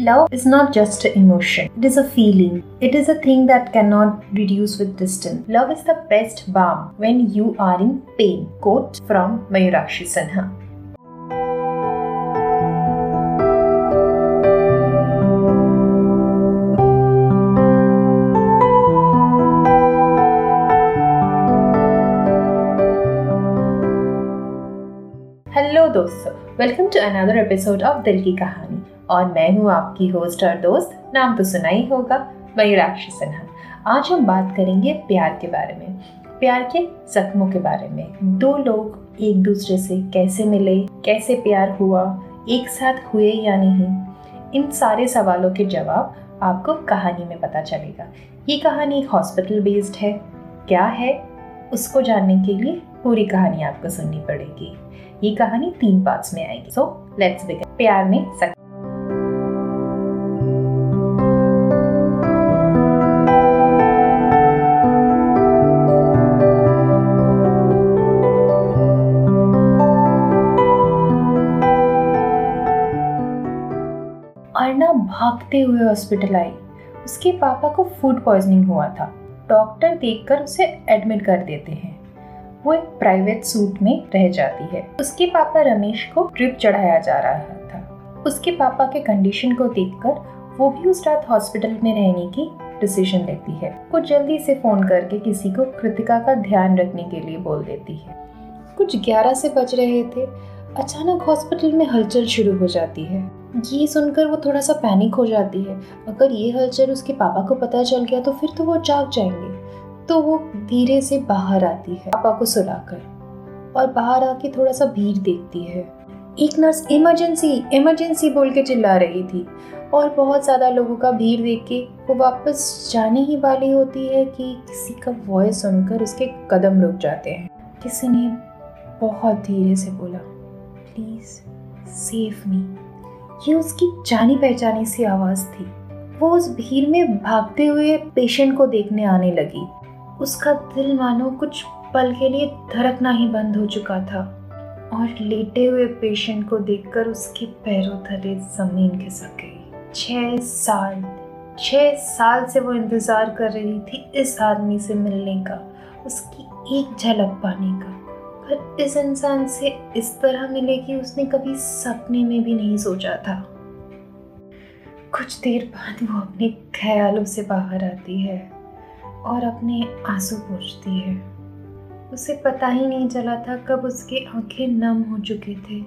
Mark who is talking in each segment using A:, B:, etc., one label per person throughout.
A: Love is not just an emotion, it is a feeling. It is a thing that cannot reduce with distance. Love is the best balm when you are in pain. Quote from Mayurakshi Sinha. Hello, dosto. Welcome to another episode of Dil Ki Kahani. और मैं हूँ आपकी host और दोस्त, नाम तो सुना ही होगा मयूराक्षी सिन्हा। आज हम बात करेंगे प्यार के बारे में। प्यार के जख्मों के बारे में। दो लोग एक दूसरे से कैसे मिले, कैसे प्यार हुआ, एक साथ हुए या नहीं, इन सारे सवालों के जवाब आपको कहानी में पता चलेगा। ये कहानी एक हॉस्पिटल बेस्ड है। क्या है? उसको जानने के लिए पूरी कहानी आपको सुननी पड़ेगी। ये कहानी तीन पार्ट्स में आएगी। सो लेट्स बिगिन प्यार में सक अर्ना भागते हुए हॉस्पिटल आई। उसके पापा को फ़ूड पॉइजनिंग हुआ था। डॉक्टर देखकर उसे एडमिट कर देते हैं। वो एक प्राइवेट सूट में रह जाती है। उसके पापा रमेश को ट्रिप चढ़ाया जा रहा था। उसके पापा के कंडीशन को देखकर वो भी उस रात हॉस्पिटल में रहने की डिसीज़न लेती है। वो जल्दी से फ़ोन करके किसी को कृतिका का ध्यान रखने के लिए बोल देती है। कुछ ग्यारह से बज रहे थे। अचानक हॉस्पिटल में हलचल शुरू हो जाती है। ये सुनकर वो थोड़ा सा पैनिक हो जाती है। अगर ये हलचल उसके पापा को पता चल गया तो फिर तो वो जाग जाएँगे। तो वो धीरे से बाहर आती है, पापा को सुलाकर। और बाहर आके थोड़ा सा भीड़ देखती है। एक नर्स इमरजेंसी इमरजेंसी बोल के चिल्ला रही थी। और बहुत ज़्यादा लोगों का भीड़ देख के वो वापस जाने ही वाली होती है कि किसी का वॉइस सुनकर उसके कदम रुक जाते हैं। किसी ने बहुत धीरे से बोला प्लीज़ सेफ़ मी ये उसकी जानी पहचानी सी आवाज़ थी। वो उस भीड़ में भागते हुए पेशेंट को देखने आने लगी। उसका दिल मानो कुछ पल के लिए धड़कना ही बंद हो चुका था। और लेटे हुए पेशेंट को देखकर उसके पैरों तले ज़मीन खिसक गई। छह साल छह साल से वो इंतज़ार कर रही थी इस आदमी से मिलने का, उसकी एक झलक पाने का। पर इस इंसान से इस तरह मिलेगी उसने कभी सपने में भी नहीं सोचा था। कुछ देर बाद वो अपने ख्यालों से बाहर आती है और अपने आँसू पोछती है। उसे पता ही नहीं चला था कब उसकी आँखें नम हो चुके थे।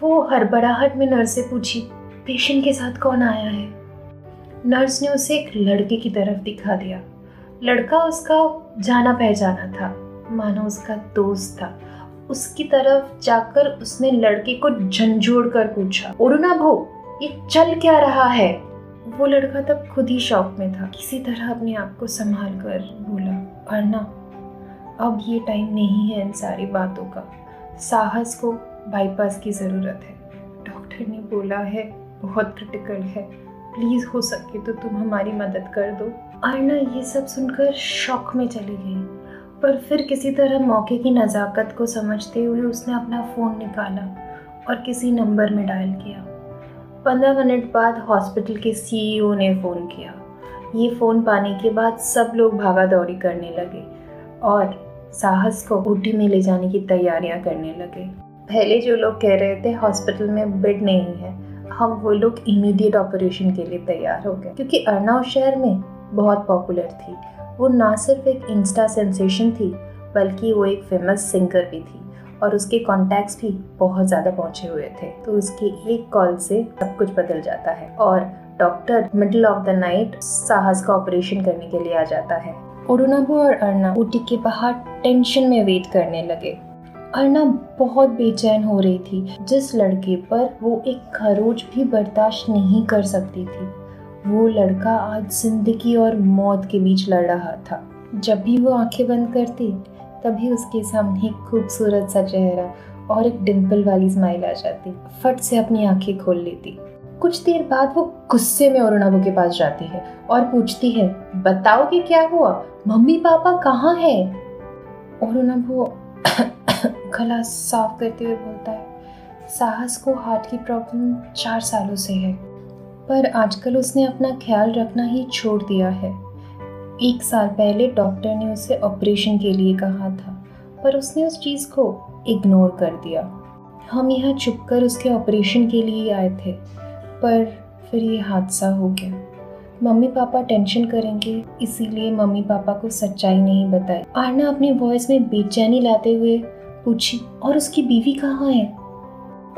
A: वो हड़बड़ाहट में नर्स से पूछी, पेशेंट के साथ कौन आया है? नर्स ने उसे एक लड़के की तरफ़ दिखा दिया। लड़का उसका जाना पहचाना था। मानो उसका दोस्त था। उसकी तरफ़ जाकर उसने लड़के को झंझोड़ कर पूछा ओरुना भो, ये चल क्या रहा है? वो लड़का तब खुद ही शौक में था। किसी तरह अपने आप को संभाल कर बोला अर्ना अब ये टाइम नहीं है इन सारी बातों का। साहस को बाईपास की ज़रूरत है। डॉक्टर ने बोला है, बहुत क्रिटिकल है। प्लीज़ हो सके तो तुम हमारी मदद कर दो। अर्ना ये सब सुनकर शौक में चली गई। पर फिर किसी तरह मौके की नज़ाकत को समझते हुए उसने अपना फ़ोन निकाला और किसी नंबर में डायल किया। पंद्रह मिनट बाद हॉस्पिटल के सीईओ ने फ़ोन किया। ये फ़ोन पाने के बाद सब लोग भागा दौड़ी करने लगे और साहस को ऊटी में ले जाने की तैयारियाँ करने लगे। पहले जो लोग कह रहे थे, हॉस्पिटल में बेड नहीं है, हम वो लोग इमीडिएट ऑपरेशन के लिए तैयार हो गए। क्योंकि अर्नाव शहर में बहुत पॉपुलर थी। वो ना सिर्फ़ एक इंस्टा सेंसेशन थी, बल्कि वो एक फ़ेमस सिंगर भी थी और उसके कॉन्टैक्ट्स भी बहुत ज़्यादा पहुँचे हुए थे। तो उसके एक कॉल से सब कुछ बदल जाता है और doctor middle of the night Sahas का ऑपरेशन करने के लिए आ जाता है। उरुनाबू और अर्ना ऊटी के बाहर टेंशन में वेट करने लगे। अर्ना बहुत बेचैन हो रही थी। जिस लड़के पर वो एक खरोच भी बर्दाश्त नहीं कर सकती थी। वो लड़का आज ज़िंदगी और मौत के बीच लड़ रहा था। जब भी वो आँखें बंद करती, तभी उसके सामने एक खूबसूरत सा चेहरा और एक डिम्पल वाली स्माइल आ जाती। फट से अपनी आँखें खोल लेती। कुछ देर बाद वो गुस्से में अरुणाबू के पास जाती है और पूछती है बताओ कि क्या हुआ? मम्मी पापा कहाँ है? अरुणाबू गला साफ़ करते हुए बोलता है, साहस को हार्ट की प्रॉब्लम चार सालों से है। पर आजकल उसने अपना ख्याल रखना ही छोड़ दिया है। एक साल पहले डॉक्टर ने उसे ऑपरेशन के लिए कहा था, पर उसने उस चीज़ को इग्नोर कर दिया। हम यहाँ छुप कर उसके ऑपरेशन के लिए आए थे, पर फिर ये हादसा हो गया। मम्मी पापा टेंशन करेंगे, इसीलिए मम्मी पापा को सच्चाई नहीं बताई। आरना अपनी वॉइस में बेचैनी लाते हुए पूछी, और उसकी बीवी कहाँ है?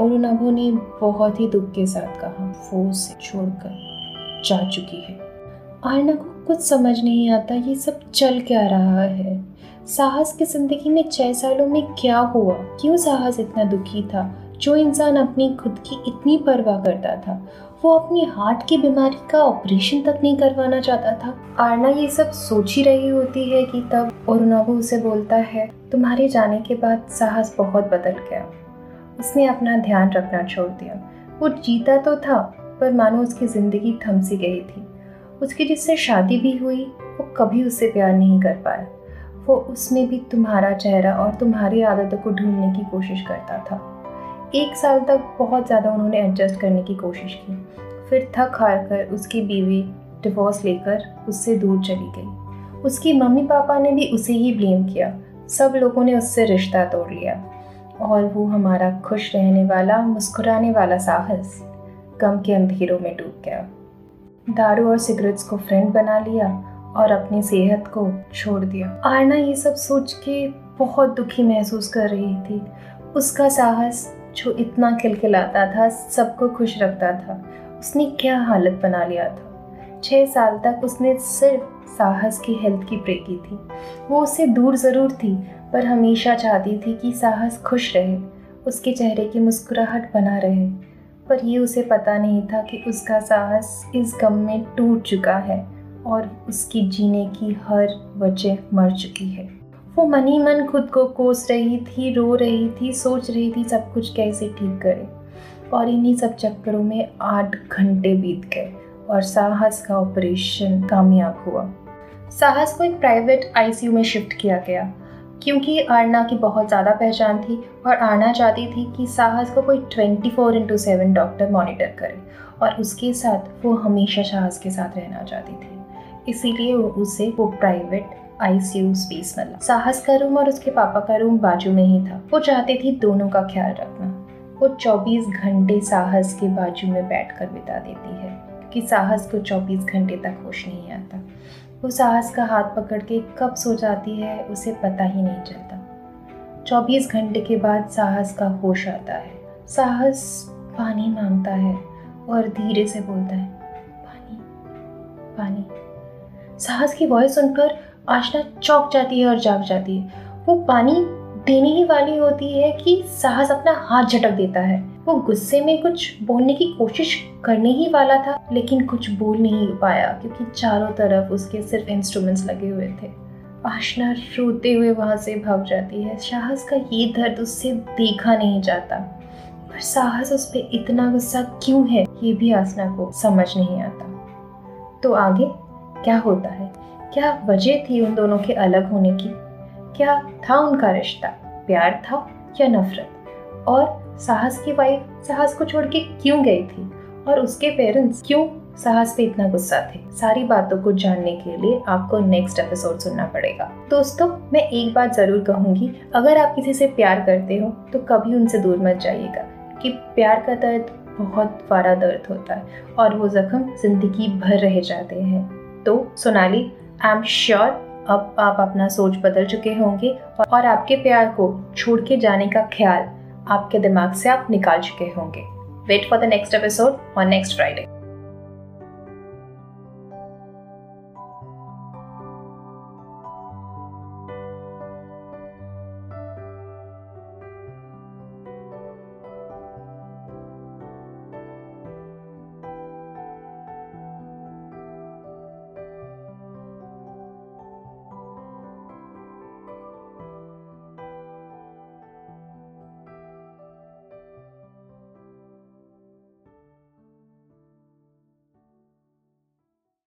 A: और उन अबो ने बहुत ही दुख के साथ कहा, वो उसे छोड़कर जा चुकी है। आरना को कुछ समझ नहीं आता ये सब चल क्या रहा है। साहस की ज़िंदगी में छह सालों में क्या हुआ? क्यों साहस इतना दुखी था? जो इंसान अपनी खुद की इतनी परवाह करता था, वो अपनी हार्ट की बीमारी का ऑपरेशन तक नहीं करवाना चाहता था। आरना ये सब सोच ही रही होती है कि तब और उसे बोलता है, तुम्हारे जाने के बाद साहस बहुत बदल गया। उसने अपना ध्यान रखना छोड़ दिया। वो जीता तो था, पर मानो उसकी ज़िंदगी थम सी गई थी। उसकी जिससे शादी भी हुई, वो कभी उससे प्यार नहीं कर पाया। वो उसमें भी तुम्हारा चेहरा और तुम्हारी आदतों को ढूँढने की कोशिश करता था। एक साल तक बहुत ज़्यादा उन्होंने एडजस्ट करने की कोशिश की। फिर थक हार कर उसकी बीवी डिवोर्स लेकर उससे दूर चली गई। उसकी मम्मी पापा ने भी उसे ही ब्लेम किया। सब लोगों ने उससे रिश्ता तोड़ लिया। और वो हमारा खुश रहने वाला, मुस्कुराने वाला साहस गम के अंधेरों में डूब गया। दारू और सिगरेट्स को फ्रेंड बना लिया और अपनी सेहत को छोड़ दिया। आरना ये सब सोच के बहुत दुखी महसूस कर रही थी। उसका साहस जो इतना खिलखिलाता था, सबको खुश रखता था। उसने क्या हालत बना लिया था? छः साल तक उसने सिर्फ़ साहस की हेल्थ की प्रे की थी। वो उससे दूर ज़रूर थी पर हमेशा चाहती थी कि साहस खुश रहे, उसके चेहरे की मुस्कुराहट बना रहे। पर ये उसे पता नहीं था कि उसका साहस इस गम में टूट चुका है और उसकी जीने की हर वजह मर चुकी है। वो मनी मन खुद को कोस रही थी, रो रही थी, सोच रही थी सब कुछ कैसे ठीक करे। और इन्हीं सब चक्करों में आठ घंटे बीत गए और साहस का ऑपरेशन कामयाब हुआ। साहस को एक प्राइवेट आईसीयू में शिफ्ट किया गया। क्योंकि आरना की बहुत ज़्यादा पहचान थी और आरना चाहती थी कि साहस को कोई twenty four into seven doctor monitor करे और उसके साथ वो हमेशा साहस के साथ रहना चाहती थी। इसीलिए उसे वो प्राइवेट आईसीयू स्पेस मिला साहस का रूम और उसके पापा का रूम बाजू में ही था। वो चाहती थी दोनों का ख्याल रखना। वो 24 घंटे साहस के बाजू में बैठकर बिता देती है कि साहस को 24 घंटे तक होश नहीं आता। वो साहस का हाथ पकड़ के कब सो जाती है, उसे पता ही नहीं चलता। चौबीस घंटे के बाद साहस का होश आता है। साहस पानी माँगता है और धीरे से बोलता है, पानी पानी। साहस की वॉइस सुनकर आशना चौक जाती है और जाग जाती है। वो पानी देने ही वाली होती है कि साहस अपना हाथ झटक देता है। वो गुस्से में कुछ बोलने की कोशिश करने ही वाला था, लेकिन कुछ बोल नहीं पाया, क्योंकि चारों तरफ़ उसके सिर्फ़ इंस्ट्रूमेंट्स लगे हुए थे। आशना रोते हुए वहाँ से भाग जाती है। साहस का ये दर्द उससे देखा नहीं जाता। पर साहस उस पर इतना गुस्सा क्यों है, ये भी आसना को समझ नहीं आता। तो आगे क्या होता है? क्या वजह थी उन दोनों के अलग होने की? क्या था उनका रिश्ता? प्यार था या नफरत? और साहस की वाइफ साहस को छोड़ के क्यों गई थी? और उसके पेरेंट्स क्यों साहस पे इतना गुस्सा थे? सारी बातों को जानने के लिए आपको नेक्स्ट एपिसोड सुनना पड़ेगा। दोस्तों, मैं एक बात ज़रूर कहूँगी, अगर आप किसी से प्यार करते हो तो कभी उनसे दूर मत जाइएगा, कि प्यार का दर्द बहुत बड़ा दर्द होता है और वो जख्म ज़िंदगी भर रह जाते हैं। तो सोनाली आई एम श्योर अब आप अपना सोच बदल चुके होंगे और आपके प्यार को छोड़ के जाने का ख्याल आपके दिमाग से आप निकाल चुके होंगे। Wait for the next episode और नेक्स्ट फ्राइडे